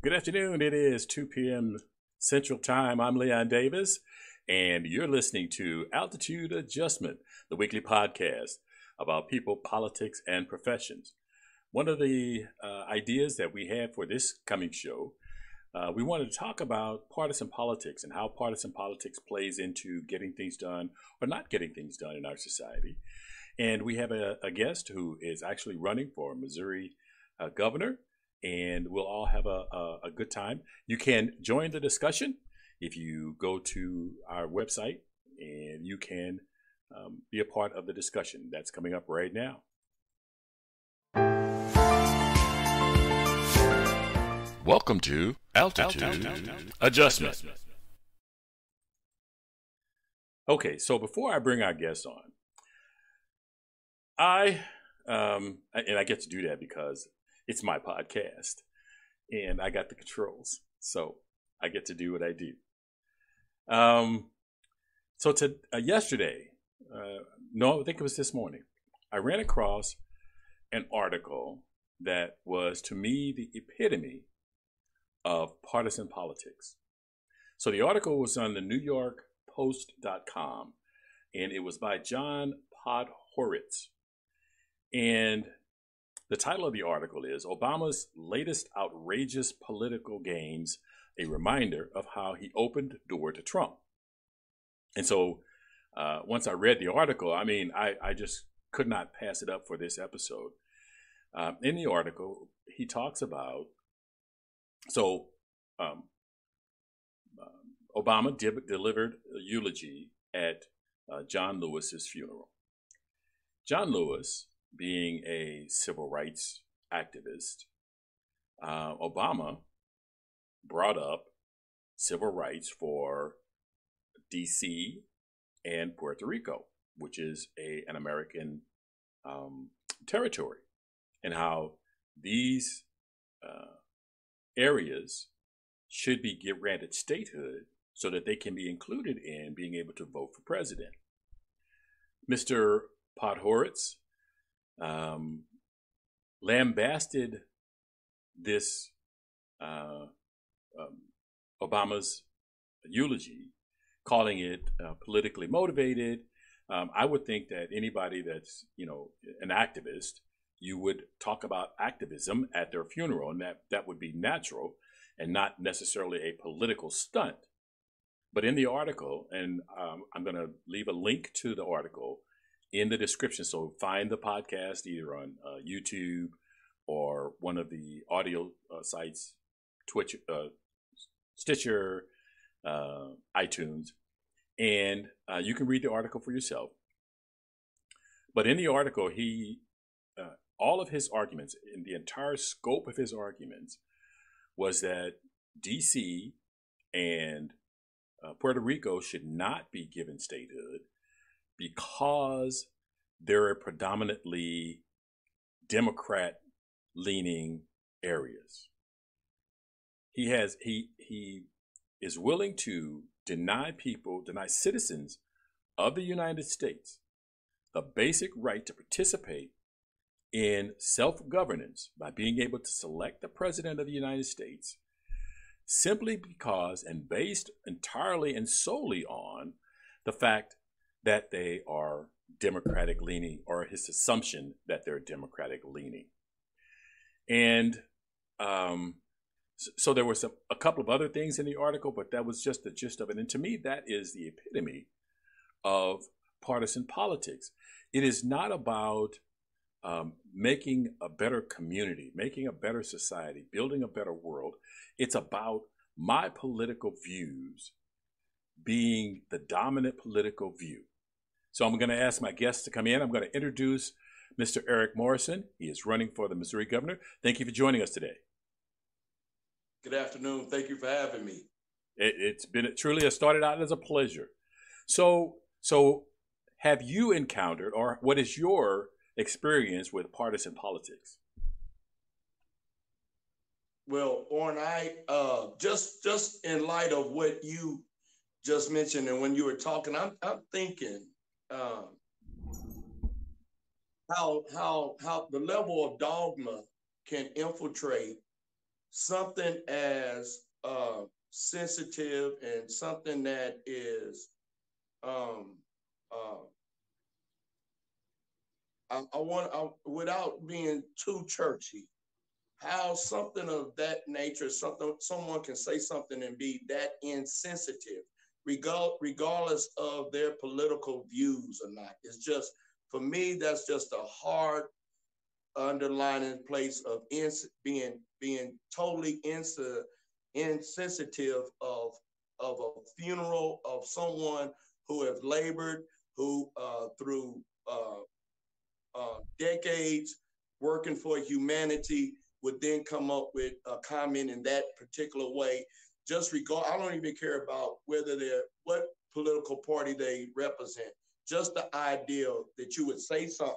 Good afternoon. It is 2 p.m. Central Time. I'm Leon Davis, and you're listening to Altitude Adjustment, the weekly podcast about people, politics, and professions. One of the uh, ideas that we have for this coming show, uh, we wanted to talk about partisan politics and how partisan politics plays into getting things done or not getting things done in our society. And we have a, a guest who is actually running for Missouri uh, governor and we'll all have a, a, a, good time. You can join the discussion if you go to our website and you can um, be a part of the discussion that's coming up right now. Welcome to Altitude, Altitude. Adjustment. Okay, so before I bring our guests on, I um, and I get to do that because it's my podcast and I got the controls. So I get to do what I do. Um, so to uh, yesterday, uh, no, I think it was this morning, I ran across an article that was to me the epitome of partisan politics. So the article was on the New York Post.com and it was by John Podhoretz. And the title of the article is Obama's Latest Outrageous Political Games, a reminder of how he opened door to Trump. And so uh, once I read the article, I mean, I, I just could not pass it up for this episode. Um, in the article, he talks about so um, uh, Obama delivered a eulogy at uh, John Lewis's funeral. John Lewis being a civil rights activist, uh, Obama brought up civil rights for DC and Puerto Rico, which is a an American um, territory, and how these uh, areas should be granted statehood so that they can be included in being able to vote for president. Mr. Podhoretz um, lambasted this uh, um, Obama's eulogy, calling it uh, politically motivated. Um, I would think that anybody that's you know an activist, you would talk about activism at their funeral, and that that would be natural and not necessarily a political stunt. But in the article, and um, I'm going to leave a link to the article in the description. So find the podcast either on uh, YouTube or one of the audio uh, sites, Twitch, uh, Stitcher, uh, iTunes, and uh, you can read the article for yourself. But in the article, he uh, all of his arguments, in the entire scope of his arguments, was that D.C. and Puerto Rico should not be given statehood because they're predominantly Democrat leaning areas. He has he he is willing to deny people, deny citizens of the United States the basic right to participate in self-governance by being able to select the president of the United States simply because and based entirely and solely on the fact that they are Democratic leaning or his assumption that they're Democratic leaning. And um, so, there was a, a couple of other things in the article, but that was just the gist of it. And to me, that is the epitome of partisan politics. It is not about um, making a better community, making a better society, building a better world. It's about my political views being the dominant political view. So I'm going to ask my guests to come in. I'm going to introduce Mr. Eric Morrison. He is running for the Missouri governor. Thank you for joining us today. Good afternoon. Thank you for having me. It, has been truly it started out as a pleasure. So, so have you encountered, or what is your experience with partisan politics? Well, Warren, I uh, just just in light of what you just mentioned, and when you were talking, I'm I'm thinking um, how how how the level of dogma can infiltrate something as uh, sensitive and something that is um, uh, I, I want I, without being too churchy, how something of that nature, something someone can say something and be that insensitive, regardless of their political views or not. It's just for me, that's just a hard underlining place of ins- being being totally ins- insensitive of of a funeral of someone who have labored, who uh, through uh, uh, decades working for humanity would then come up with a comment in that particular way. Just regard, I don't even care about whether they're what political party they represent. Just the idea that you would say something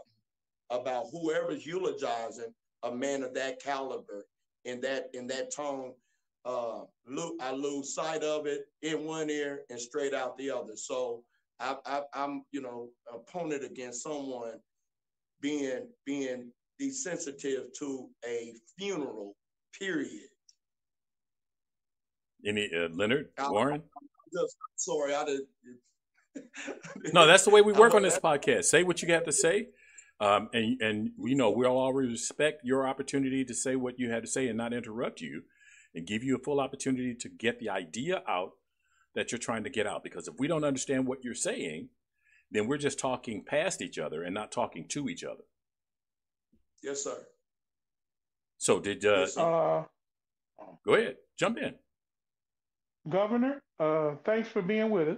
about whoever's eulogizing a man of that caliber in that in that tone, uh, I lose sight of it in one ear and straight out the other. So I, I'm, you know, opponent against someone being being desensitive to a funeral. Period. Any uh, Leonard I, Warren? Just, sorry, I didn't. no, that's the way we work on this podcast. Say what you have to say, um, and and you know we'll always respect your opportunity to say what you had to say and not interrupt you, and give you a full opportunity to get the idea out that you're trying to get out. Because if we don't understand what you're saying, then we're just talking past each other and not talking to each other. Yes, sir. So did uh, yes, uh go ahead, jump in. Governor, uh, thanks for being with us.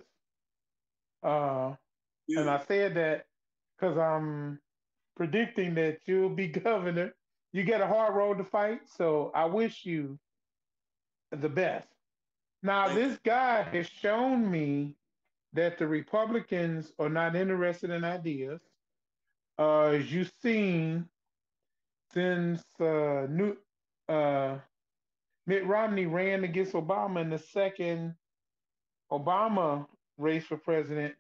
Uh, yeah. and I said that because I'm predicting that you'll be governor. You get a hard road to fight, so I wish you the best. Now, Thank this guy has shown me that the Republicans are not interested in ideas. Uh, as you've seen, since uh, New, uh, Mitt Romney ran against Obama in the second Obama race for president,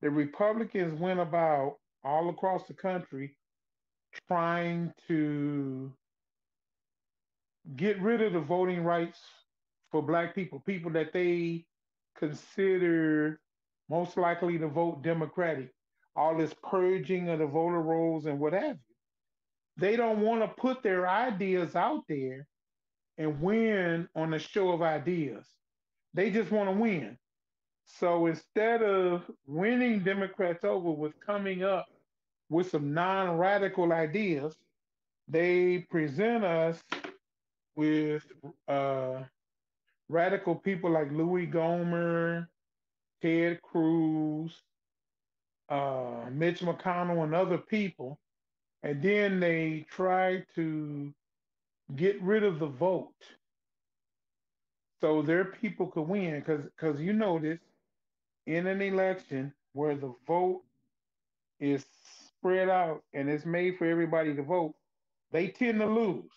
the Republicans went about all across the country trying to get rid of the voting rights for black people, people that they consider most likely to vote Democratic, all this purging of the voter rolls and what have you. They don't want to put their ideas out there and win on a show of ideas. They just want to win. So instead of winning Democrats over with coming up with some non radical ideas, they present us with uh, radical people like Louis Gohmert, Ted Cruz, uh, Mitch McConnell, and other people. And then they try to get rid of the vote so their people could win. Because because you notice in an election where the vote is spread out and it's made for everybody to vote, they tend to lose.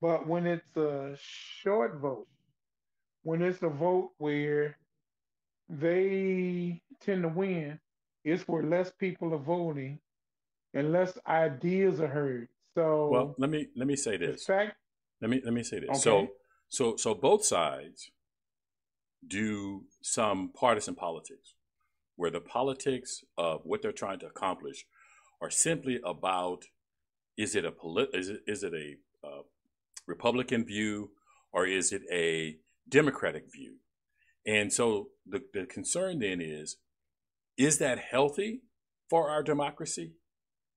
But when it's a short vote, when it's a vote where they tend to win, it's where less people are voting and less ideas are heard. So well, let me let me say this. Fact, let me let me say this. Okay. So so so both sides do some partisan politics, where the politics of what they're trying to accomplish are simply about is it a polit- is it is it a uh, Republican view or is it a Democratic view? And so the, the concern then is is that healthy for our democracy?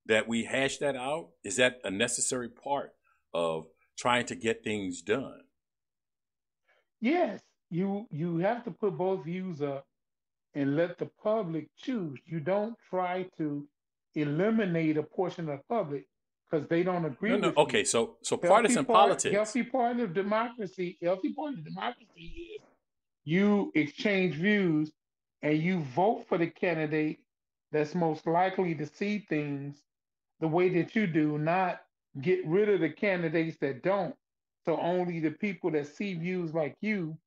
That we hash that out? Is that a necessary part of trying to get things done? Yes, you you have to put both views up and let the public choose. You don't try to eliminate a portion of the public because they don't agree no, no. okay, you. so so partisan part, politics. Healthy part of democracy. Healthy part of democracy is you exchange views and you vote for the candidate that's most likely to see things the way that you do, not get rid of the candidates that don't. So only the people that see views like you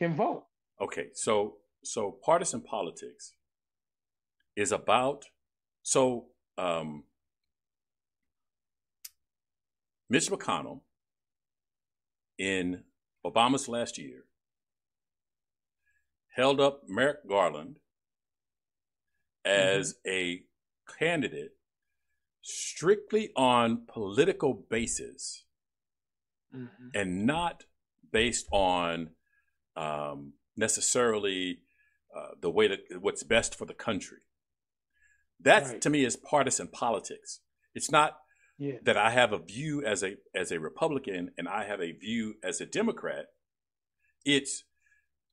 can vote. Okay, so so partisan politics is about so um, Mitch McConnell in Obama's last year held up Merrick Garland as mm-hmm. a candidate strictly on political basis mm-hmm. and not based on um, necessarily uh, the way that what's best for the country. That right. to me is partisan politics. It's not yeah. that I have a view as a as a Republican and I have a view as a Democrat. It's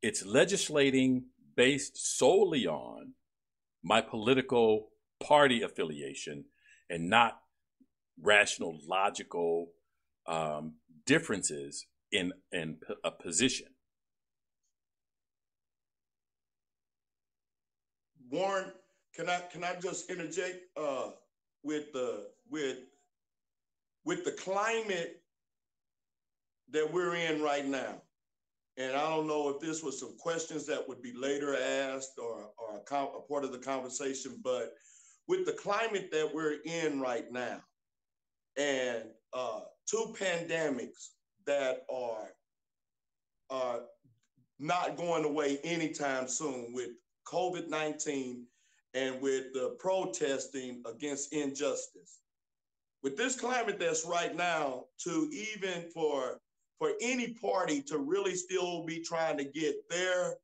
it's legislating based solely on my political party affiliation and not rational, logical um, differences in in a position. Warren, can I can I just interject uh, with the with with the climate that we're in right now? And I don't know if this was some questions that would be later asked or, or a, a part of the conversation, but with the climate that we're in right now and uh, two pandemics that are are not going away anytime soon with COVID 19 and with the protesting against injustice. With this climate that's right now, to even for for any party to really still be trying to get their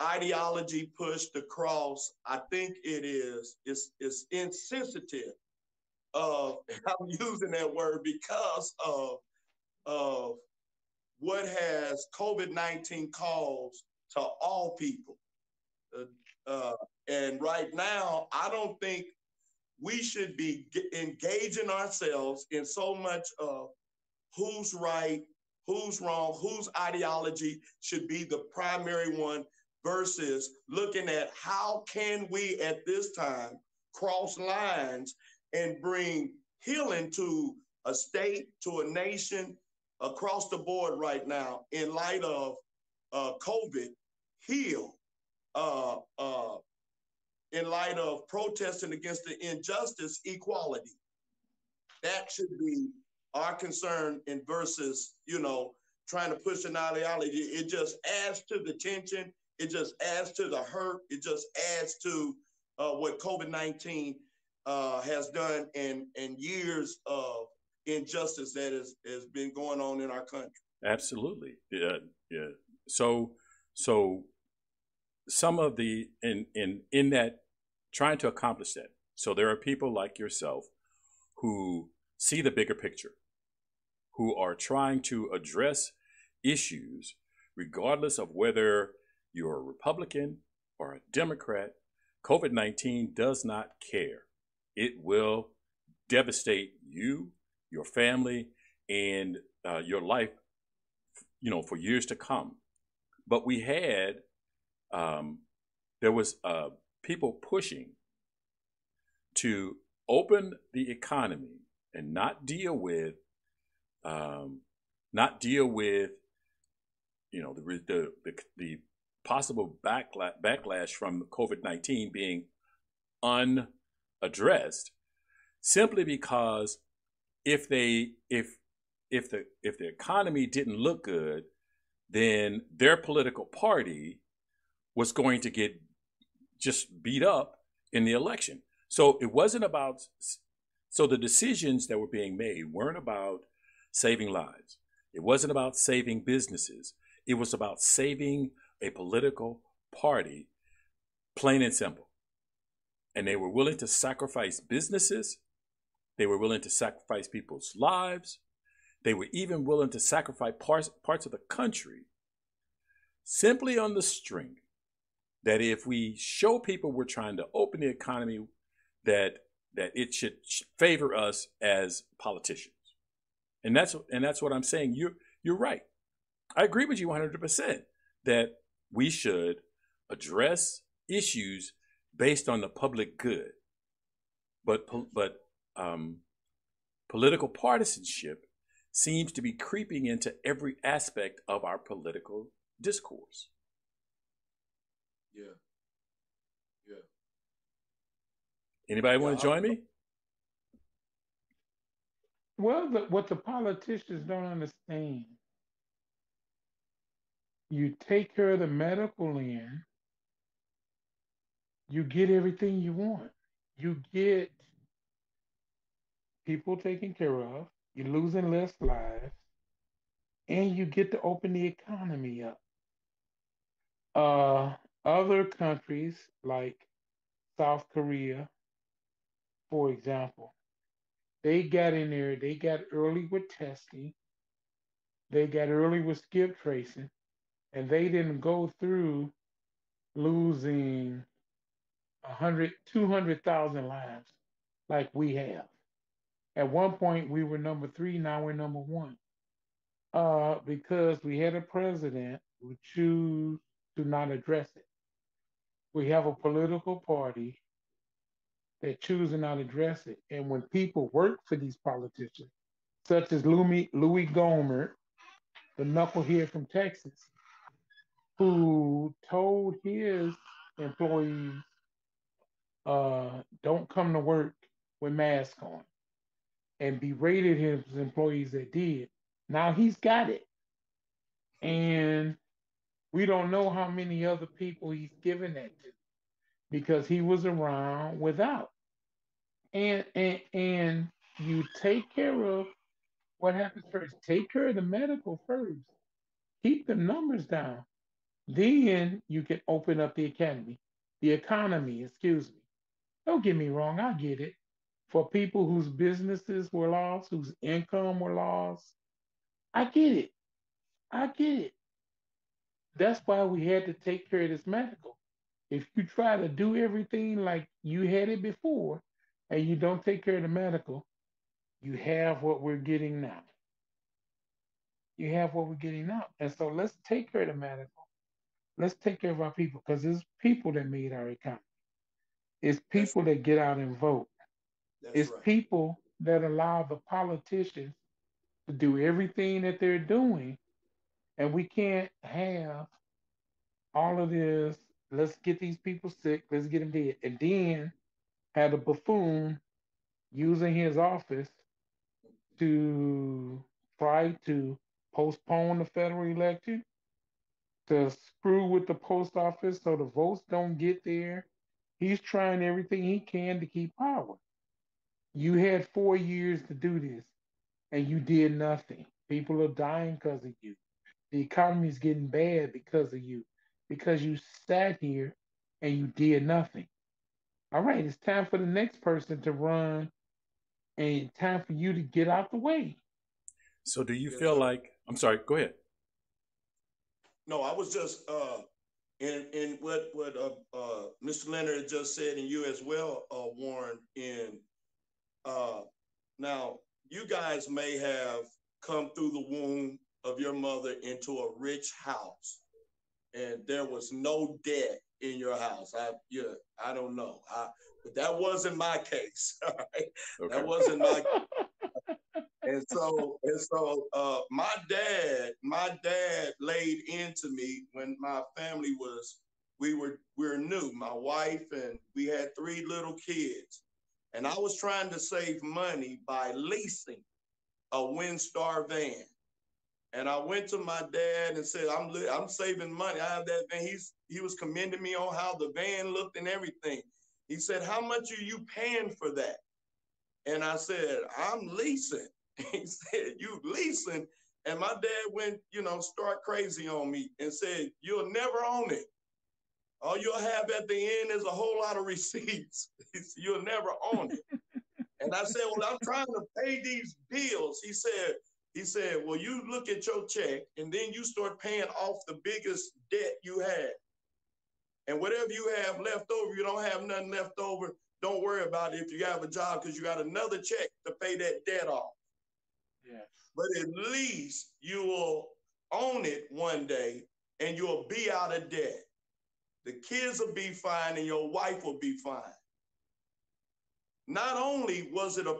ideology pushed across, I think it is it's, it's insensitive. Uh, I'm using that word because of, of what has COVID-19 caused to all people. Uh, uh, and right now, I don't think we should be engaging ourselves in so much of who's right, who's wrong, whose ideology should be the primary one versus looking at how can we at this time cross lines and bring healing to a state, to a nation across the board right now in light of uh, COVID, heal uh, uh, in light of protesting against the injustice, equality. That should be our concern in versus, you know, trying to push an ideology. It just adds to the tension. It just adds to the hurt. It just adds to uh, what COVID 19 uh, has done in, in years of injustice that has, has been going on in our country. Absolutely. Yeah. Yeah. So, so some of the, in, in, in that, trying to accomplish that. So there are people like yourself who see the bigger picture, who are trying to address issues regardless of whether you're a Republican or a Democrat, COVID 19 does not care. It will devastate you, your family, and uh, your life, you know, for years to come. But we had, um, there was uh, people pushing to open the economy and not deal with, um, not deal with, you know, the the the, the possible backlash, backlash from COVID 19 being unaddressed simply because if they if if the if the economy didn't look good then their political party was going to get just beat up in the election. So it wasn't about so the decisions that were being made weren't about saving lives. It wasn't about saving businesses. It was about saving a political party, plain and simple. And they were willing to sacrifice businesses, they were willing to sacrifice people's lives, they were even willing to sacrifice parts, parts of the country simply on the string that if we show people we're trying to open the economy, that that it should favor us as politicians. And that's and that's what I'm saying. You're you're right. I agree with you 100% that we should address issues based on the public good. But, but um, political partisanship seems to be creeping into every aspect of our political discourse. Yeah. Yeah. Anybody yeah, want to join me? Well, the, what the politicians don't understand you take care of the medical end, you get everything you want. You get people taken care of, you're losing less lives, and you get to open the economy up. Uh, other countries like South Korea, for example, they got in there, they got early with testing, they got early with skip tracing, and they didn't go through losing 100, 200,000 lives like we have. At one point, we were number three, now we're number one. Uh, because we had a president who chose to not address it. We have a political party that choose to not address it. And when people work for these politicians, such as Louis, Louis Gohmert, the knucklehead from Texas, who told his employees, uh, don't come to work with masks on, and berated his employees that did. Now he's got it. And we don't know how many other people he's given that to because he was around without. And and and you take care of what happens first. Take care of the medical first. Keep the numbers down. Then you can open up the academy, the economy, excuse me. Don't get me wrong, I get it. For people whose businesses were lost, whose income were lost, I get it. I get it. That's why we had to take care of this medical. If you try to do everything like you had it before and you don't take care of the medical, you have what we're getting now. You have what we're getting now. And so let's take care of the medical. Let's take care of our people because it's people that made our economy. It's people right. that get out and vote. That's it's right. people that allow the politicians to do everything that they're doing. And we can't have all of this, let's get these people sick, let's get them dead. And then had a buffoon using his office to try to postpone the federal election, to screw with the post office so the votes don't get there. He's trying everything he can to keep power. You had four years to do this, and you did nothing. People are dying because of you. The economy is getting bad because of you, because you sat here and you did nothing. All right, it's time for the next person to run and time for you to get out the way. So do you feel like I'm sorry, go ahead. No, I was just uh in in what what uh, uh Mr. Leonard just said and you as well, uh Warren, in uh now you guys may have come through the womb of your mother into a rich house and there was no debt in your house. I yeah, I don't know. I but that wasn't my case. Okay. That wasn't my and so and so uh, my dad, my dad laid into me when my family was we were we were new, my wife and we had three little kids. And I was trying to save money by leasing a Windstar van. And I went to my dad and said, "I'm I'm saving money. I have that van." He's he was commending me on how the van looked and everything. He said, How much are you paying for that? And I said, I'm leasing. He said, You leasing? And my dad went, you know, start crazy on me and said, You'll never own it. All you'll have at the end is a whole lot of receipts. You'll never own it. and I said, Well, I'm trying to pay these bills. He said, he said, Well, you look at your check and then you start paying off the biggest debt you had. And whatever you have left over, you don't have nothing left over. Don't worry about it if you have a job because you got another check to pay that debt off. But at least you will own it one day and you'll be out of debt. The kids will be fine and your wife will be fine. Not only was it a,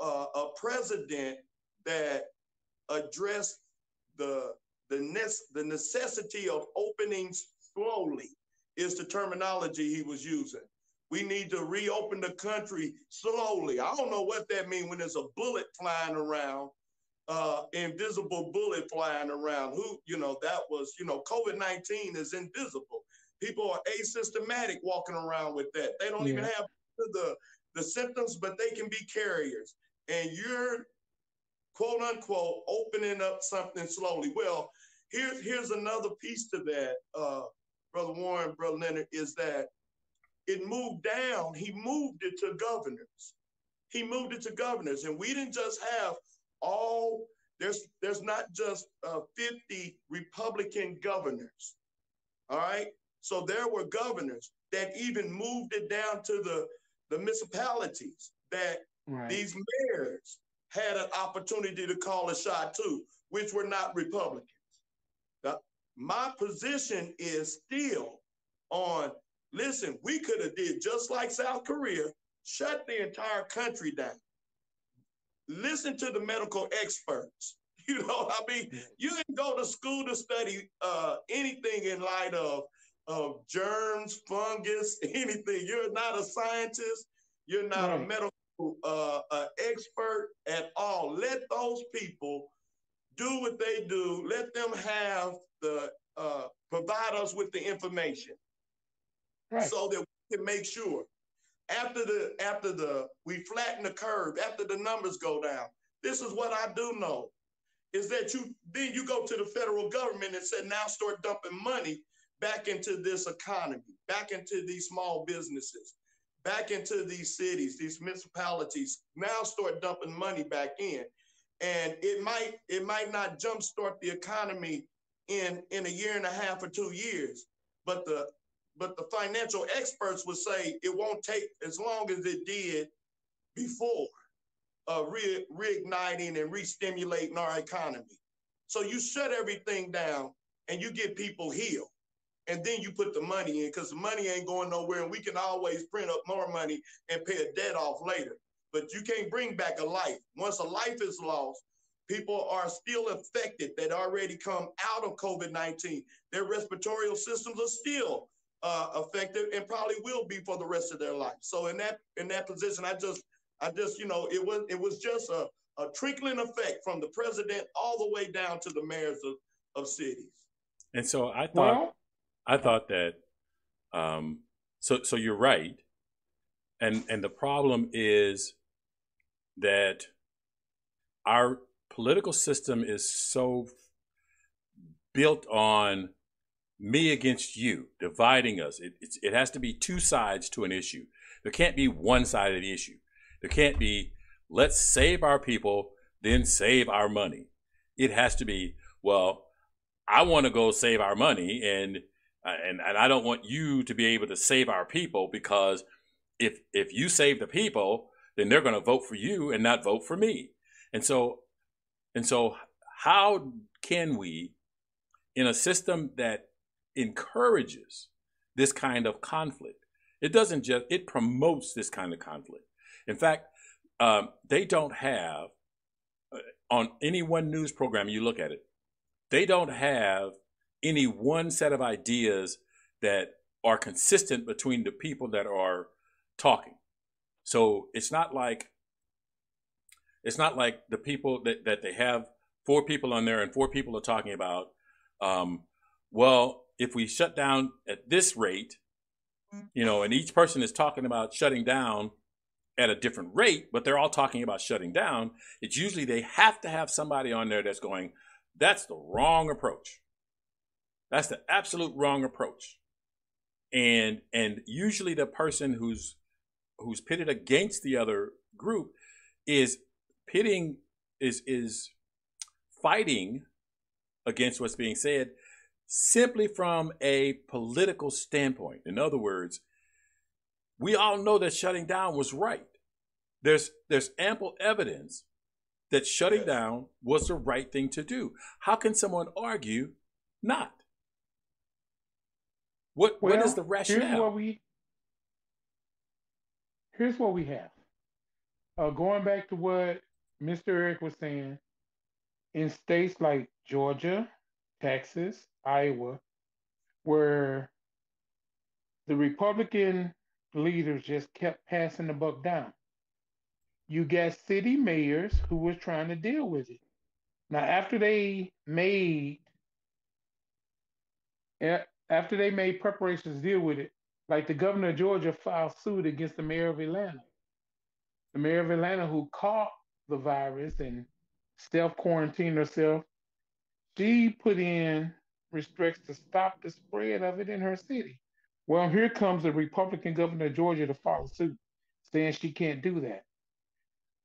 uh, a president that addressed the, the, ne- the necessity of opening slowly is the terminology he was using. We need to reopen the country slowly. I don't know what that means when there's a bullet flying around uh, invisible bullet flying around. Who, you know, that was, you know, COVID 19 is invisible. People are asymptomatic walking around with that. They don't yeah. even have the, the symptoms, but they can be carriers. And you're quote unquote opening up something slowly. Well, here's here's another piece to that, uh, Brother Warren, Brother Leonard, is that it moved down. He moved it to governors. He moved it to governors, and we didn't just have all. There's there's not just uh, 50 Republican governors. All right, so there were governors that even moved it down to the the municipalities that right. these mayors had an opportunity to call a shot too, which were not Republicans. Now, my position is still on, listen, we could have did just like South Korea, shut the entire country down. Listen to the medical experts. You know, I mean, you can go to school to study uh, anything in light of, of germs, fungus, anything. You're not a scientist. You're not right. a medical uh, an expert at all. Let those people do what they do. Let them have the uh, provide us with the information, right. so that we can make sure after the after the we flatten the curve after the numbers go down. This is what I do know is that you then you go to the federal government and say now start dumping money back into this economy, back into these small businesses, back into these cities, these municipalities, now start dumping money back in. And it might it might not jumpstart the economy in in a year and a half or two years, but the but the financial experts would say it won't take as long as it did before uh, re- reigniting and re-stimulating our economy. So you shut everything down and you get people healed. And then you put the money in because the money ain't going nowhere and we can always print up more money and pay a debt off later. But you can't bring back a life. Once a life is lost people are still affected. That already come out of covid-19 their respiratory systems are still uh, affected and probably will be for the rest of their life. So in that in that position i just i just you know it was it was just a, a trickling effect from the president all the way down to the mayors of, of cities. And so i thought well, I thought that um, so so you're right, and and the problem is that our political system is so built on me against you, dividing us. It, it has to be two sides to an issue. There can't be one side of the issue. There can't be let's save our people, then save our money. It has to be well. I want to go save our money, and uh, and and I don't want you to be able to save our people because if if you save the people, then they're going to vote for you and not vote for me. And so and so how can we in a system that encourages this kind of conflict it doesn't just it promotes this kind of conflict in fact um, they don't have uh, on any one news program you look at it they don't have any one set of ideas that are consistent between the people that are talking. So it's not like it's not like the people that, that they have four people on there and four people are talking about, um, well, if we shut down at this rate, you know, and each person is talking about shutting down at a different rate, but they're all talking about shutting down. It's usually they have to have somebody on there that's going, that's the wrong approach. That's the absolute wrong approach. And and usually the person who's who's pitted against the other group is pitting is is fighting against what's being said simply from a political standpoint. In other words, we all know that shutting down was right. There's there's ample evidence that shutting yes. down was the right thing to do. How can someone argue not? What well, what is the rationale? Here's what we here's what we have. Uh, going back to what Mr. Eric was saying, in states like Georgia, Texas, Iowa, where the Republican leaders just kept passing the buck down. You got city mayors who was trying to deal with it. Now, after they made after they made preparations to deal with it, like the governor of Georgia filed suit against the mayor of Atlanta. The mayor of Atlanta who caught the virus and self quarantined herself, she put in restricts to stop the spread of it in her city. Well, here comes the Republican governor of Georgia to follow suit, saying she can't do that.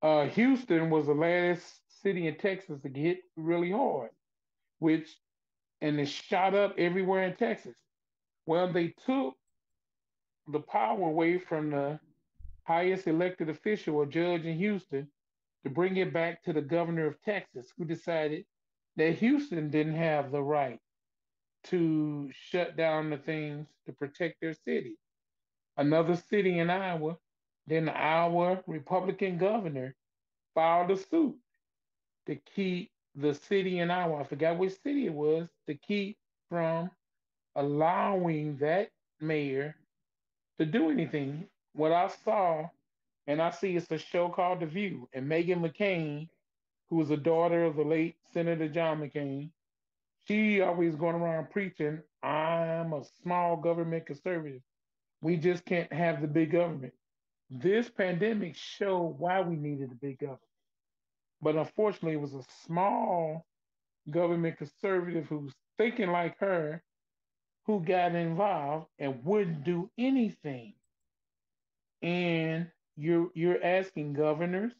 Uh, Houston was the last city in Texas to get really hard, which and it shot up everywhere in Texas. Well, they took the power away from the highest elected official or judge in Houston to bring it back to the governor of Texas, who decided that Houston didn't have the right to shut down the things to protect their city. Another city in Iowa, then our Republican governor filed a suit to keep the city in Iowa, I forgot which city it was, to keep from allowing that mayor to do anything. What I saw, and I see it's a show called The View, and Meghan McCain, who was a daughter of the late Senator John McCain, she always going around preaching, I'm a small government conservative. We just can't have the big government. This pandemic showed why we needed a big government. But unfortunately, it was a small government conservative who's thinking like her who got involved and wouldn't do anything. And you're you're asking governors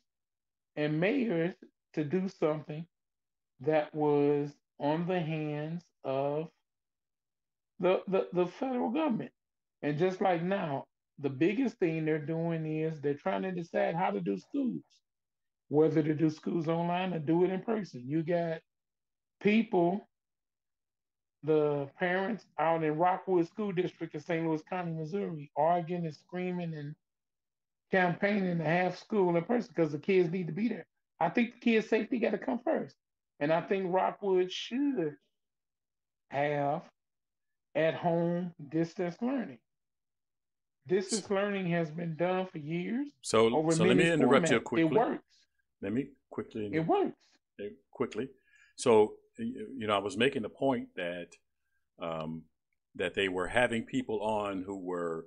and mayors to do something that was on the hands of the, the, the federal government. And just like now, the biggest thing they're doing is they're trying to decide how to do schools whether to do schools online or do it in person. You got people, the parents out in Rockwood School District in St. Louis County, Missouri, arguing and screaming and campaigning to have school in person because the kids need to be there. I think the kids' safety got to come first. And I think Rockwood should have at home distance learning. Distance learning has been done for years. So, so let me interrupt formats. you quickly. It works. Let me quickly. It works. Quickly. So, you know, I was making the point that um, that they were having people on who were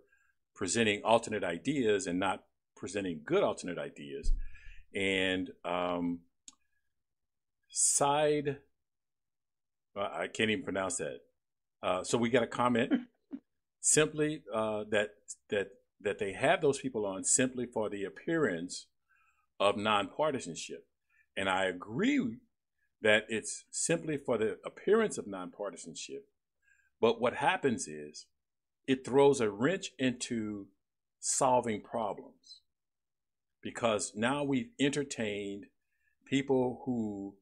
presenting alternate ideas and not presenting good alternate ideas. And um, side, I can't even pronounce that. Uh, so we got a comment simply uh, that that that they have those people on simply for the appearance of nonpartisanship. And I agree that it's simply for the appearance of nonpartisanship. But what happens is it throws a wrench into solving problems because now we've entertained people who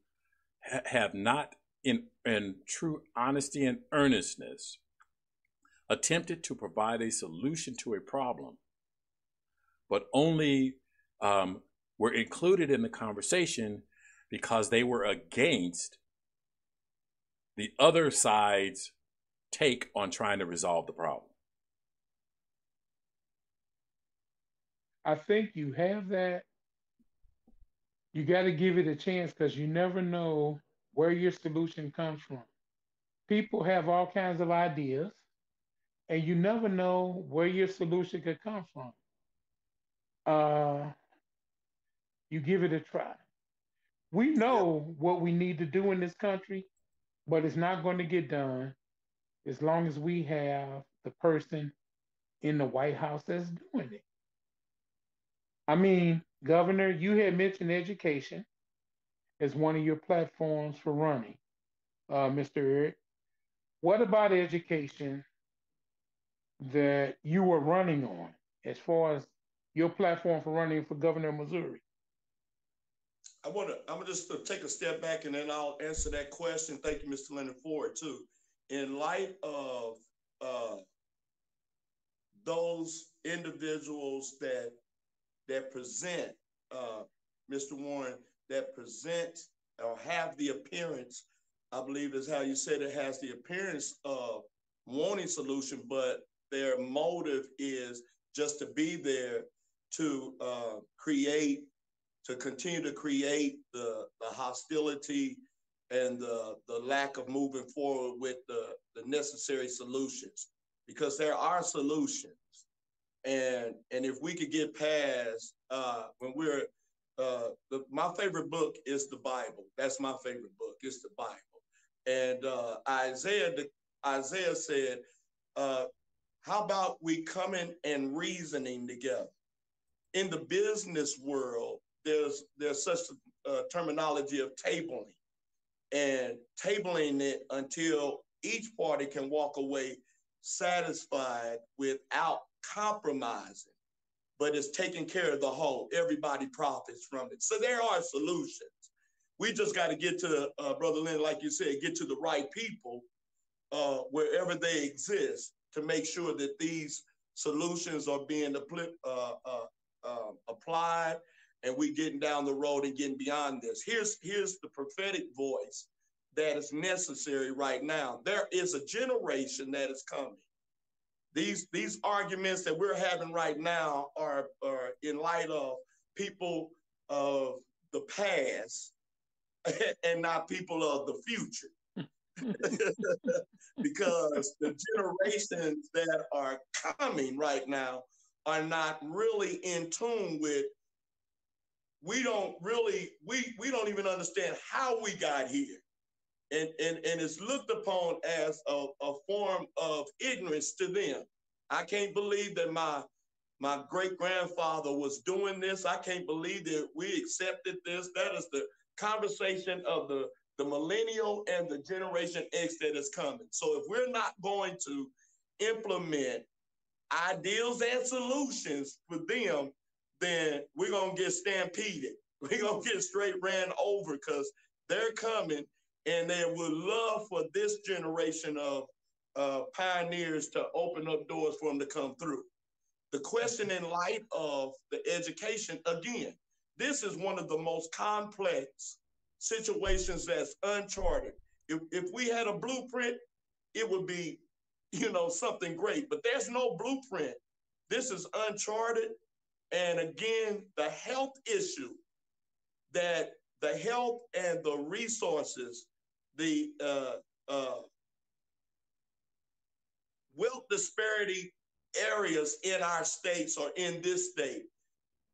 ha- have not, in, in true honesty and earnestness, attempted to provide a solution to a problem, but only um, were included in the conversation because they were against the other side's take on trying to resolve the problem. I think you have that. You got to give it a chance because you never know where your solution comes from. People have all kinds of ideas, and you never know where your solution could come from. Uh, you give it a try. We know what we need to do in this country, but it's not going to get done as long as we have the person in the White House that's doing it. I mean, Governor, you had mentioned education as one of your platforms for running, uh, Mr. Eric. What about education that you were running on as far as your platform for running for governor of Missouri? I want to. I'm gonna just take a step back and then I'll answer that question. Thank you, Mr. Leonard Ford, too. In light of uh, those individuals that that present, uh, Mr. Warren, that present or have the appearance, I believe is how you said it has the appearance of wanting solution, but their motive is just to be there to uh, create to continue to create the, the hostility and the, the lack of moving forward with the, the necessary solutions because there are solutions. And, and if we could get past uh, when we're uh, the, my favorite book is the Bible. That's my favorite book. It's the Bible. And uh, Isaiah, the, Isaiah said, uh, "How about we coming and reasoning together?" In the business world, there's there's such a terminology of tabling, and tabling it until each party can walk away satisfied without compromising, but it's taking care of the whole. Everybody profits from it. So there are solutions. We just got to get to, uh, Brother Lynn, like you said, get to the right people uh, wherever they exist to make sure that these solutions are being uh, uh, um, applied and we're getting down the road and getting beyond this. Here's here's the prophetic voice that is necessary right now. There is a generation that is coming. These these arguments that we're having right now are, are in light of people of the past and not people of the future. because the generations that are coming right now are not really in tune with we don't really we we don't even understand how we got here and and, and it's looked upon as a, a form of ignorance to them. I can't believe that my my great grandfather was doing this. I can't believe that we accepted this. That is the conversation of the the millennial and the generation x that is coming. So if we're not going to implement ideals and solutions for them then we're gonna get stampeded. We're gonna get straight ran over because they're coming and they would love for this generation of uh, pioneers to open up doors for them to come through. The question in light of the education, again, this is one of the most complex situations that's uncharted. If, if we had a blueprint, it would be, you know, something great, but there's no blueprint. This is uncharted and again, the health issue that the health and the resources, the uh, uh, wealth disparity areas in our states or in this state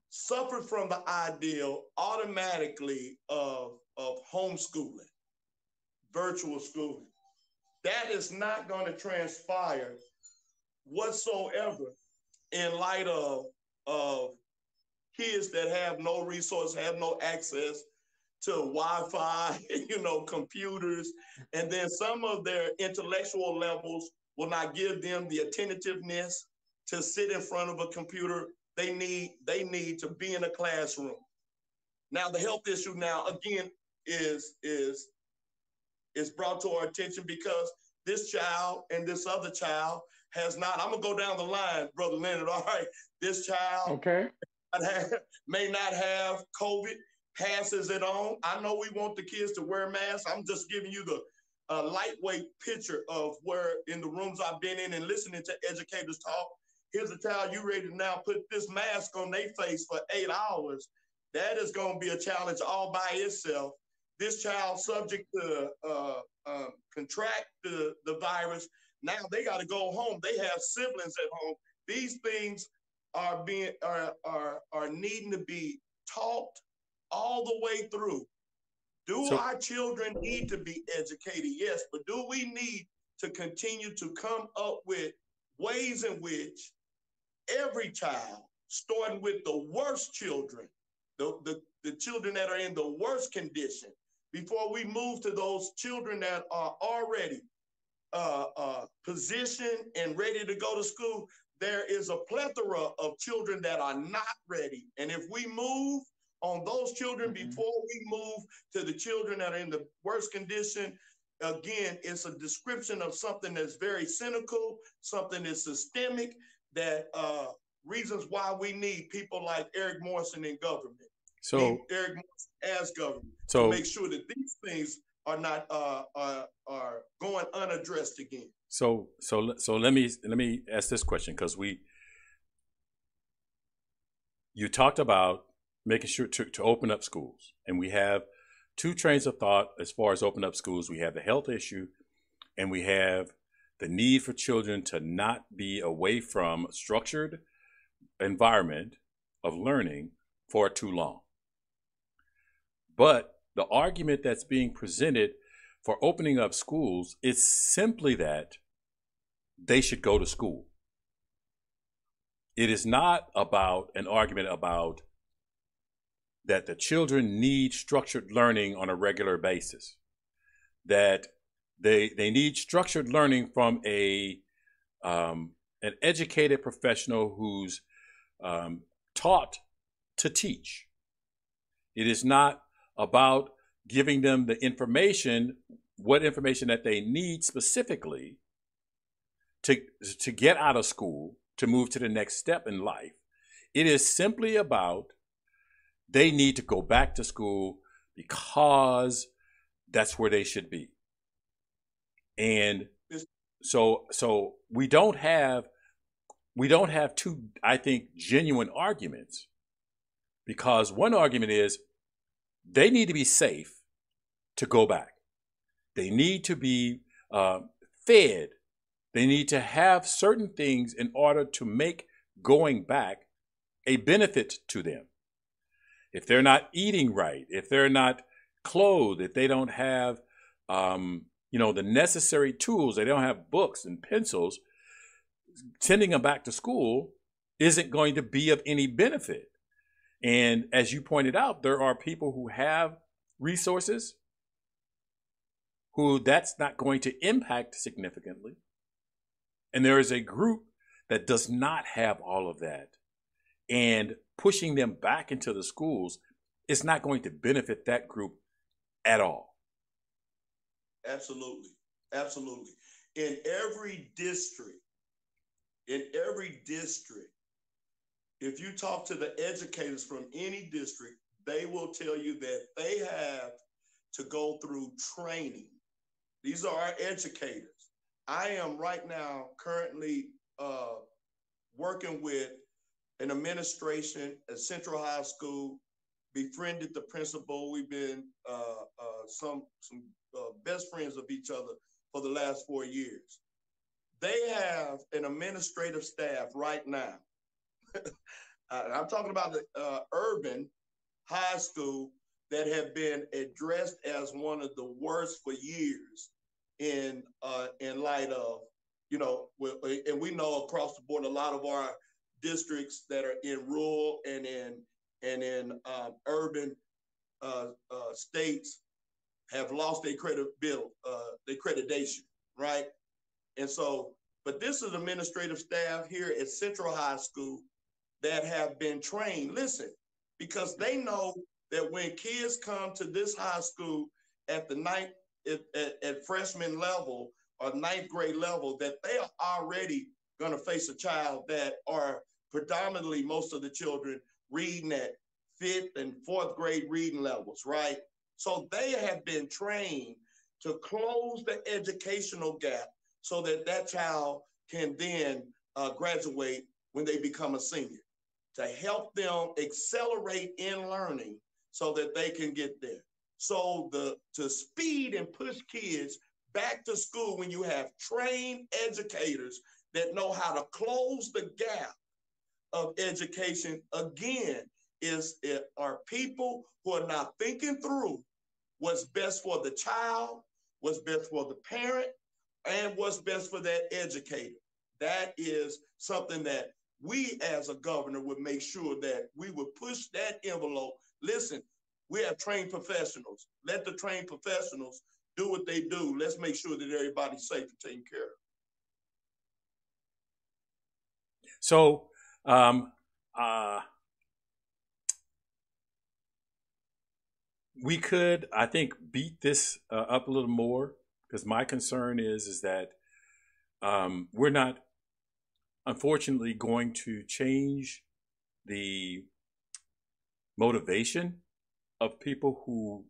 suffer from the ideal automatically of, of homeschooling, virtual schooling. That is not going to transpire whatsoever in light of of kids that have no resource, have no access to Wi-Fi, you know, computers, and then some of their intellectual levels will not give them the attentiveness to sit in front of a computer. They need they need to be in a classroom. Now the health issue now again is is is brought to our attention because this child and this other child has not. I'm gonna go down the line, brother Leonard. All right, this child okay may not have COVID, passes it on. I know we want the kids to wear masks. I'm just giving you the uh, lightweight picture of where in the rooms I've been in and listening to educators talk. Here's a child you ready to now put this mask on their face for eight hours. That is going to be a challenge all by itself. This child subject to uh, uh, contract the, the virus. Now they got to go home. They have siblings at home. These things are being are are are needing to be taught all the way through. Do so, our children need to be educated? Yes, but do we need to continue to come up with ways in which every child, starting with the worst children, the, the, the children that are in the worst condition, before we move to those children that are already uh, uh, positioned and ready to go to school, there is a plethora of children that are not ready. And if we move on those children mm-hmm. before we move to the children that are in the worst condition, again, it's a description of something that's very cynical, something that's systemic, that uh, reasons why we need people like Eric Morrison in government. So Eric Morrison as government so, to make sure that these things are not uh, are, are going unaddressed again. So so so let me let me ask this question because we you talked about making sure to, to open up schools and we have two trains of thought as far as open up schools. We have the health issue, and we have the need for children to not be away from structured environment of learning for too long. But the argument that's being presented for opening up schools is simply that they should go to school. It is not about an argument about that the children need structured learning on a regular basis, that they, they need structured learning from a um, an educated professional who's um, taught to teach. It is not about giving them the information, what information that they need specifically to, to get out of school, to move to the next step in life. It is simply about they need to go back to school because that's where they should be. And so so we don't have we don't have two I think genuine arguments because one argument is they need to be safe to go back. They need to be uh, fed. They need to have certain things in order to make going back a benefit to them. If they're not eating right, if they're not clothed, if they don't have, um, you know, the necessary tools, they don't have books and pencils, sending them back to school isn't going to be of any benefit. And as you pointed out, there are people who have resources who that's not going to impact significantly. And there is a group that does not have all of that. And pushing them back into the schools is not going to benefit that group at all. Absolutely. Absolutely. In every district, in every district, if you talk to the educators from any district, they will tell you that they have to go through training. These are our educators. I am right now currently uh, working with an administration at Central High School, befriended the principal. We've been uh, uh, some some uh, best friends of each other for the last four years. They have an administrative staff right now I'm talking about the uh, urban high school that have been addressed as one of the worst for years in uh, in light of you know and we know across the board a lot of our districts that are in rural and in and in um, urban uh, uh, states have lost their credit bill, uh, their accreditation, right? And so, but this is administrative staff here at Central High School that have been trained. Listen, because they know that when kids come to this high school at the ninth, at, at, at freshman level or ninth grade level, that they are already going to face a child that are predominantly most of the children reading at fifth and fourth grade reading levels, right? So they have been trained to close the educational gap so that that child can then uh, graduate when they become a senior to help them accelerate in learning so that they can get there. So the to speed and push kids back to school when you have trained educators that know how to close the gap of education again is it are people who are not thinking through what's best for the child, what's best for the parent, and what's best for that educator. That is something that we as a governor would make sure that we would push that envelope. Listen, we have trained professionals. Let the trained professionals do what they do. Let's make sure that everybody's safe and taken care of. So, um, uh, we could, I think, beat this uh, up a little more because my concern is is that um, we're not unfortunately going to change the motivation of people who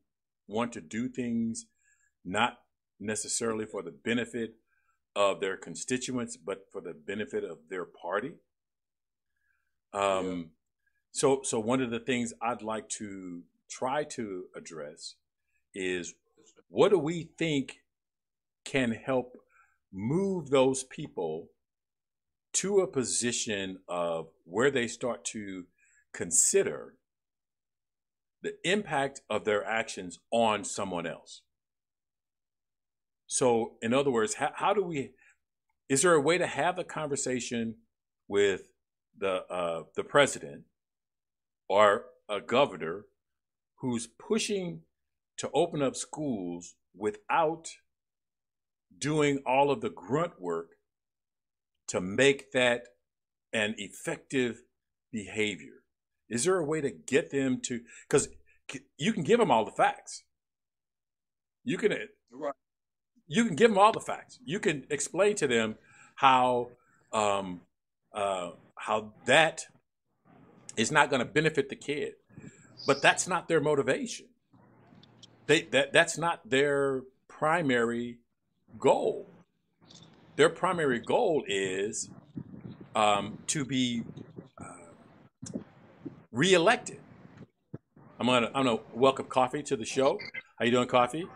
want to do things not necessarily for the benefit of their constituents, but for the benefit of their party. Um, yeah. So, so one of the things I'd like to try to address is what do we think can help move those people to a position of where they start to consider the impact of their actions on someone else. So, in other words, how, how do we? Is there a way to have a conversation with the uh, the president or a governor who's pushing to open up schools without doing all of the grunt work to make that an effective behavior? Is there a way to get them to? Because you can give them all the facts. You can right. you can give them all the facts. You can explain to them how um, uh, how that is not going to benefit the kid, but that's not their motivation. They that that's not their primary goal. Their primary goal is um, to be uh, reelected. I'm gonna I'm gonna welcome Coffee to the show. How you doing, Coffee?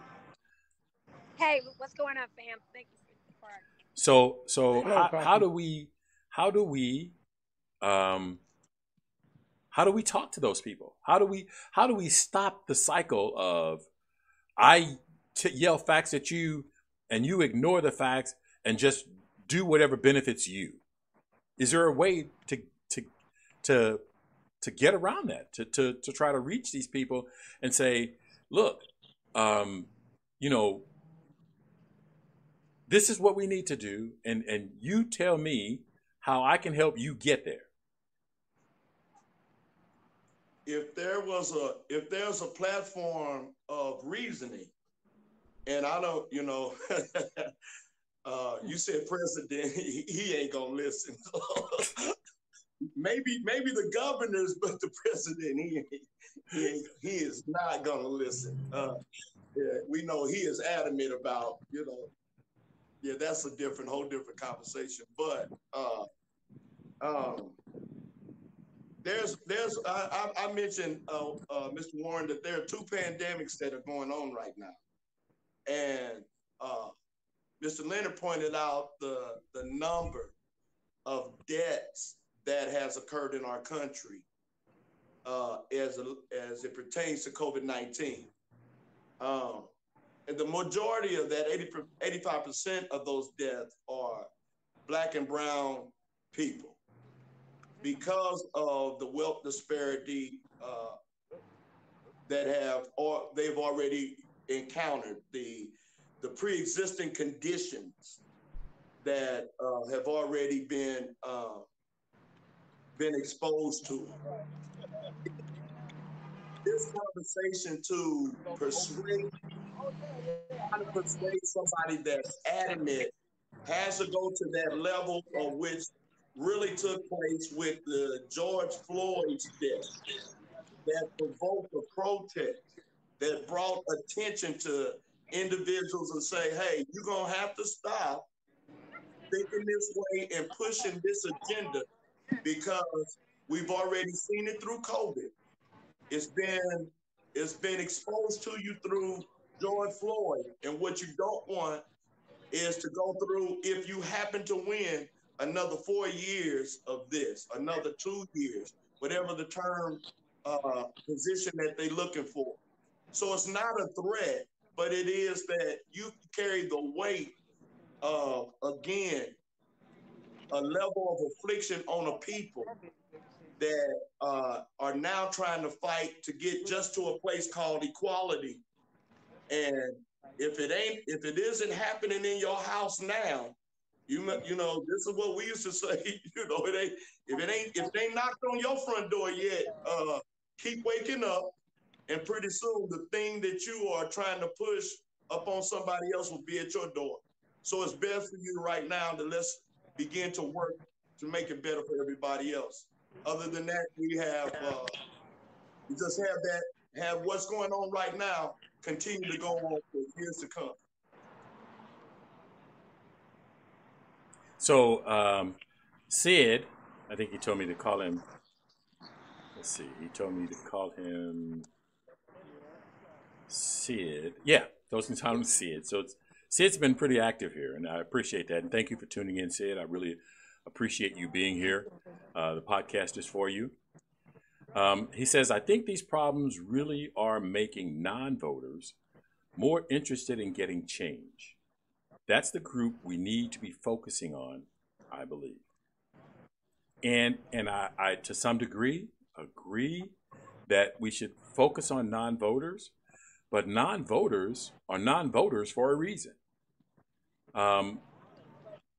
Hey, what's going on, fam? Thank you. for the So so how, how do we how do we um, how do we talk to those people? How do we how do we stop the cycle of I t- yell facts at you and you ignore the facts and just do whatever benefits you? Is there a way to to to to get around that to to to try to reach these people and say, look, um, you know, this is what we need to do, and and you tell me how I can help you get there. If there was a if there's a platform of reasoning, and I don't, you know, uh, you said president, he, ain't gonna listen. maybe maybe the governors, but the president, he he, he is not gonna listen. Uh, yeah, we know he is adamant about, you know, yeah, that's a different, whole different conversation. But uh, um, there's there's I, I mentioned uh, uh, Mr. Warren that there are two pandemics that are going on right now, and uh, Mr. Leonard pointed out the the number of deaths that has occurred in our country uh, as a, as it pertains to COVID nineteen. Um, and the majority of that 80, 85% of those deaths are black and brown people because of the wealth disparity uh, that have or they've already encountered the the pre-existing conditions that uh, have already been uh, been exposed to. This conversation to persuade, trying to persuade somebody that's adamant has to go to that level of which really took place with the George Floyd's death that provoked a protest that brought attention to individuals and say, hey, you're going to have to stop thinking this way and pushing this agenda because we've already seen it through COVID. It's been it's been exposed to you through George Floyd. And what you don't want is to go through, if you happen to win, another four years of this, another two years, whatever the term uh, position that they're looking for. So it's not a threat, but it is that you carry the weight of, again, a level of affliction on a people that uh, are now trying to fight to get just to a place called equality. And if it ain't, if it isn't happening in your house now, you you know, this is what we used to say. You know, it ain't if it ain't if they knocked on your front door yet, uh, keep waking up, and pretty soon the thing that you are trying to push up on somebody else will be at your door. So it's best for you right now to let's begin to work to make it better for everybody else. Other than that, we have uh, we just have that have what's going on right now continue to go on for years to come. So um, Sid, I think he told me to call him. Let's see. He told me to call him Sid. Yeah, those can time Sid. So Sid's been pretty active here, and I appreciate that. And thank you for tuning in, Sid. I really appreciate you being here. Uh, the podcast is for you. Um, he says, I think these problems really are making non voters more interested in getting change. That's the group we need to be focusing on, I believe. And and I, I to some degree agree that we should focus on non-voters, but non-voters are non-voters for a reason. Um,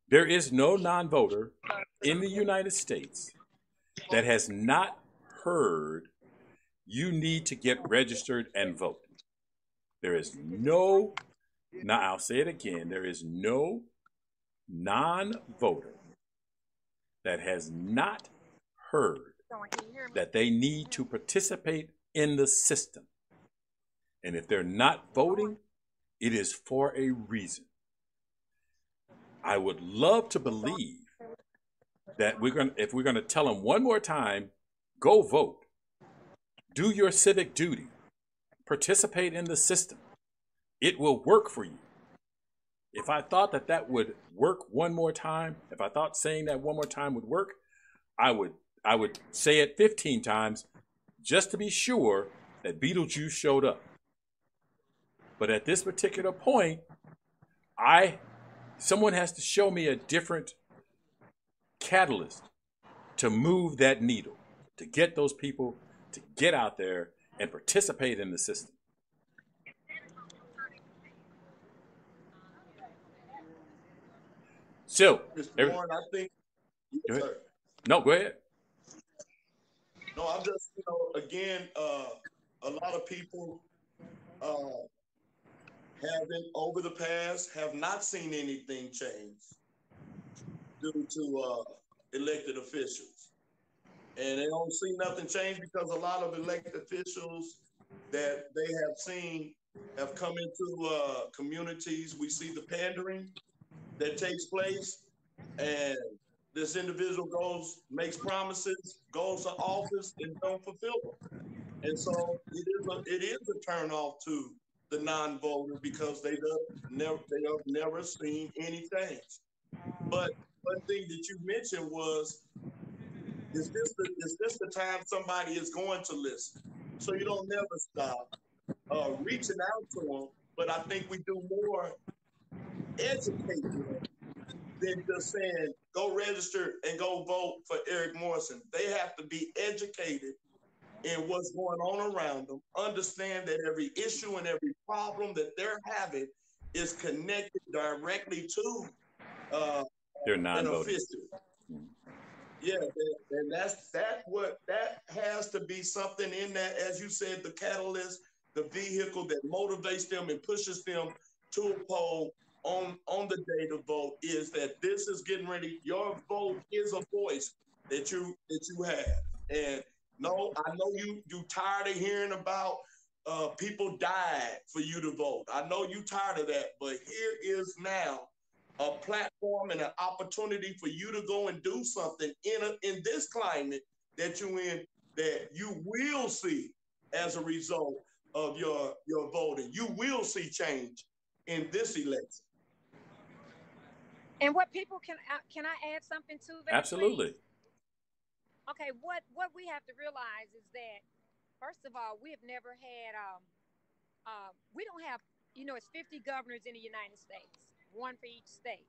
there is no non-voter in the United States that has not heard you need to get registered and vote. There is no, now I'll say it again, there is no non voter that has not heard that they need to participate in the system. And if they're not voting, it is for a reason. I would love to believe that we're going to, if we're going to tell them one more time, go vote, do your civic duty, participate in the system. It will work for you. If I thought that that would work one more time, if I thought saying that one more time would work, I would I would say it 15 times just to be sure that Beetlejuice showed up. But at this particular point, I someone has to show me a different catalyst to move that needle, to get those people to get out there and participate in the system. So, Mr. Warren, I think. Go ahead. sir. no, go ahead. No, I'm just, you know, again, uh, a lot of people uh, haven't, over the past, have not seen anything change due to uh, elected officials. And they don't see nothing change because a lot of elected officials that they have seen have come into uh, communities. We see the pandering that takes place, and this individual goes, makes promises, goes to office, and don't fulfill them. And so it is a, it is a turn off to the non-voter because they have never they have never seen anything. But one thing that you mentioned was, is this the, is this the time somebody is going to listen? So you don't never stop uh, reaching out to them. But I think we do more educate them than just saying go register and go vote for Eric Morrison. They have to be educated in what's going on around them, understand that every issue and every problem that they're having is connected directly to uh, They're non-voting. official. Yeah, and- that's that what that has to be something in that, as you said, the catalyst, the vehicle that motivates them and pushes them to a poll on on the day to vote is that this is getting ready. Your vote is a voice that you that you have. And no, I know you you tired of hearing about uh, people died for you to vote. I know you tired of that, but here is now a platform and an opportunity for you to go and do something in a, in this climate that you in that you will see as a result of your your voting. You will see change in this election. And what people can uh, can I add something to that? Absolutely. please? Okay, what what we have to realize is that first of all, we have never had um uh, we don't have you know it's 50 governors in the United States, one for each state.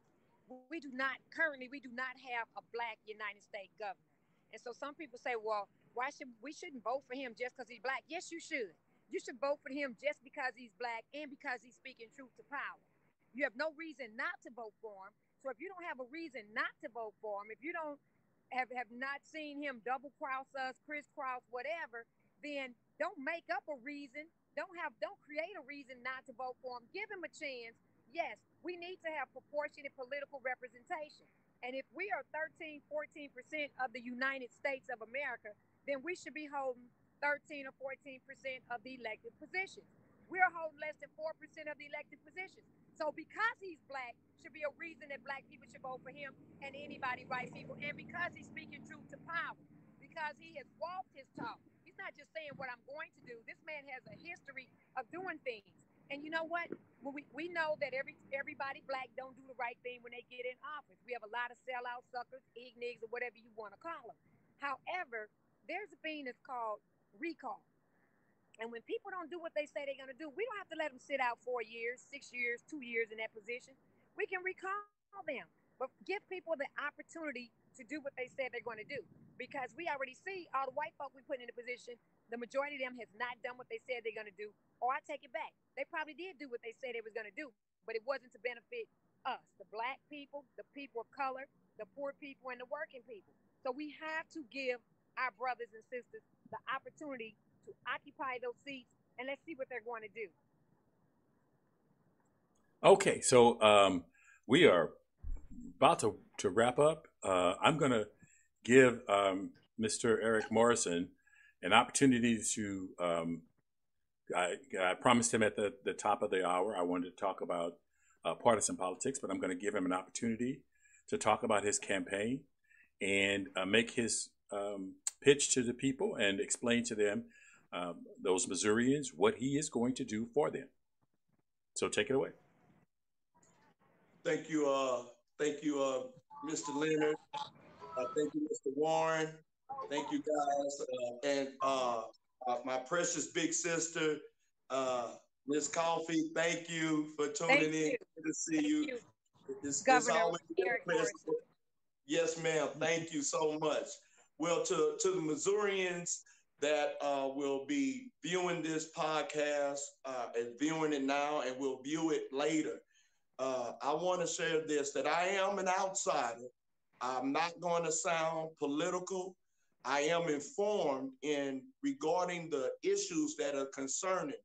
We do not currently we do not have a black United States governor. And so some people say, well, why should we shouldn't vote for him just because he's black? Yes, you should. You should vote for him just because he's black and because he's speaking truth to power. You have no reason not to vote for him. So if you don't have a reason not to vote for him, if you don't have, have not seen him double cross us, crisscross, whatever, then don't make up a reason. Don't have don't create a reason not to vote for him. Give him a chance. Yes, we need to have proportionate political representation. And if we are 13, 14% of the United States of America, then we should be holding 13 or 14% of the elected positions. We're holding less than 4% of the elected positions. So because he's black, should be a reason that black people should vote for him and anybody white people. And because he's speaking truth to power, because he has walked his talk. He's not just saying what I'm going to do. This man has a history of doing things. And you know what? we, we know that every everybody black don't do the right thing when they get in office. We have a lot of sellout suckers, ignigs, or whatever you want to call them. However, there's a thing that's called recall. And when people don't do what they say they're going to do, we don't have to let them sit out four years, six years, two years in that position. We can recall them, but give people the opportunity to do what they said they're going to do. Because we already see all the white folk we put in a position, the majority of them has not done what they said they're going to do. Or I take it back. They probably did do what they said they was going to do, but it wasn't to benefit us, the black people, the people of color, the poor people, and the working people. So we have to give our brothers and sisters the opportunity to occupy those seats and let's see what they're going to do. Okay, so um, we are about to, to wrap up. Uh, I'm going to give um, Mr. Eric Morrison an opportunity to. Um, I, I, promised him at the, the top of the hour I wanted to talk about uh, partisan politics, but I'm going to give him an opportunity to talk about his campaign and uh, make his um, pitch to the people and explain to them um, those Missourians what he is going to do for them. So take it away. Thank you, uh, thank you, uh, Mr. Leonard. Uh, thank you, Mr. Warren. Thank you, guys, uh, and uh, uh, my precious big sister, Miss Coffee. Thank you for tuning thank in. You. Good to see thank you. you. It's, Governor it's Eric Yes, ma'am. Thank you so much. Well, to to the Missourians that uh, will be viewing this podcast uh, and viewing it now and will view it later. Uh, I want to share this that I am an outsider. I'm not going to sound political. I am informed in regarding the issues that are concerning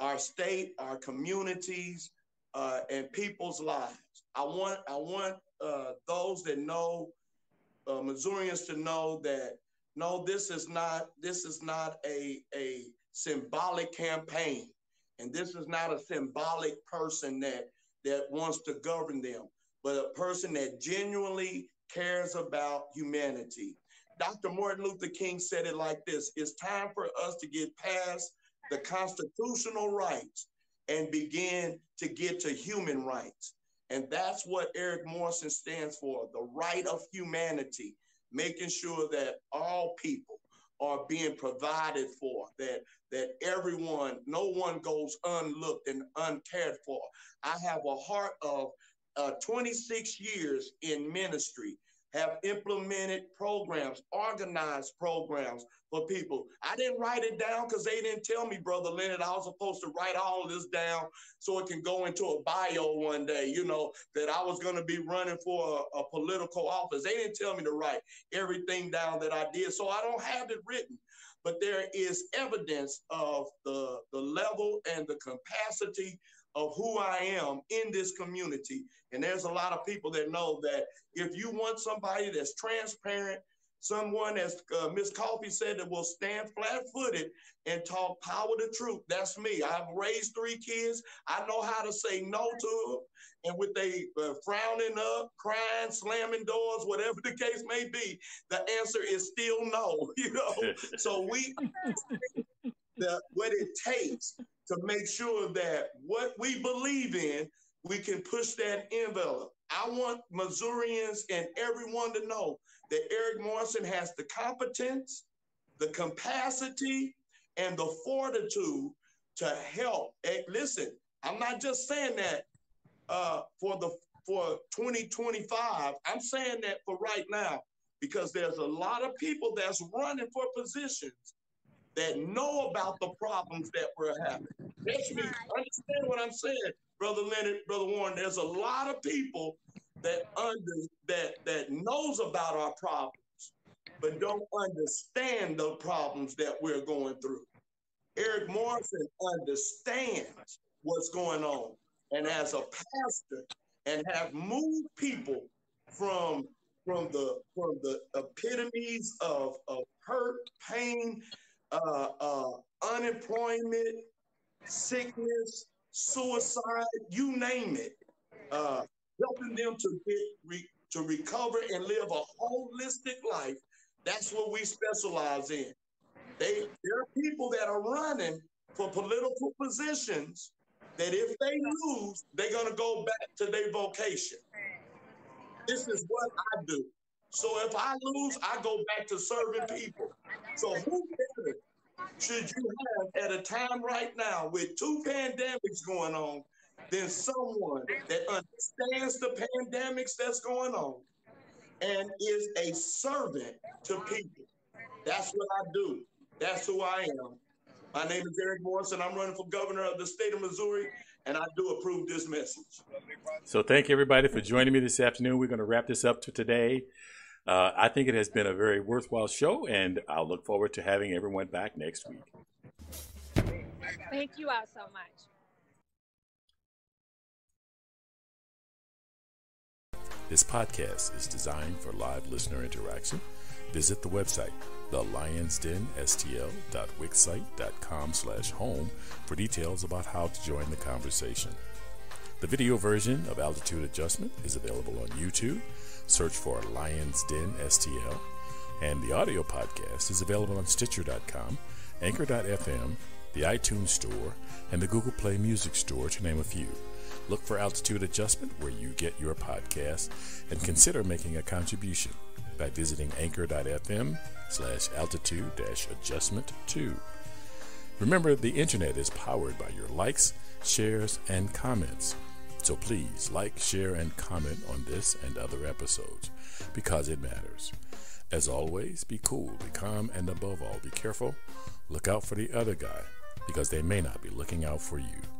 our state, our communities, uh, and people's lives. I want I want uh, those that know uh, Missourians to know that no, this is not this is not a a symbolic campaign, and this is not a symbolic person that that wants to govern them, but a person that genuinely cares about humanity. Dr. Martin Luther King said it like this: It's time for us to get past the constitutional rights and begin to get to human rights. And that's what Eric Morrison stands for the right of humanity making sure that all people are being provided for, that that everyone, no one goes unlooked and uncared for. I have a heart of uh, 26 years in ministry have implemented programs, organized programs for people. I didn't write it down because they didn't tell me, Brother Leonard, I was supposed to write all this down so it can go into a bio one day, you know, that I was going to be running for a, a political office. They didn't tell me to write everything down that I did. So I don't have it written but there is evidence of the, the level and the capacity of who I am in this community. And there's a lot of people that know that if you want somebody that's transparent, someone as uh, Miss Coffee said that will stand flat-footed and talk power to truth. That's me. I've raised three kids. I know how to say no to them. And with they uh, frowning up, crying, slamming doors, whatever the case may be, the answer is still no. You know, so we the, what it takes to make sure that what we believe in, we can push that envelope. I want Missourians and everyone to know that Eric Morrison has the competence, the capacity, and the fortitude to help. Listen, I'm not just saying that uh, for the for 2025. I'm saying that for right now because there's a lot of people that's running for positions that know about the problems that we're having. Let me understand what I'm saying, Brother Leonard, Brother Warren. There's a lot of people that under that that knows about our problems, but don't understand the problems that we're going through. Eric Morrison understands what's going on, and as a pastor, and have moved people from from the from the epitomes of, of hurt, pain, uh, uh, unemployment, sickness, suicide, you name it, uh, helping them to get re- to recover and live a holistic life. That's what we specialize in. They there are people that are running for political positions that if they lose, they're gonna go back to their vocation. This is what I do. So if I lose, I go back to serving people. So who should you have at a time right now with two pandemics going on than someone that understands the pandemics that's going on and is a servant to people? That's what I do. That's who I am. My name is Eric Morrison. I'm running for governor of the state of Missouri, and I do approve this message. So thank you everybody for joining me this afternoon. We're going to wrap this up to today. Uh, I think it has been a very worthwhile show, and I'll look forward to having everyone back next week. Thank you all so much. This podcast is designed for live listener interaction. Visit the website, thelionsdenstl.wixsite.com slash home for details about how to join the conversation. The video version of Altitude Adjustment is available on YouTube. Search for Lions Den STL. And the audio podcast is available on Stitcher.com, Anchor.fm, the iTunes Store, and the Google Play Music Store, to name a few. Look for Altitude Adjustment where you get your podcast and consider making a contribution by visiting anchor.fm slash altitude adjustment 2. Remember, the internet is powered by your likes, shares, and comments. So please like, share, and comment on this and other episodes because it matters. As always, be cool, be calm, and above all, be careful. Look out for the other guy because they may not be looking out for you.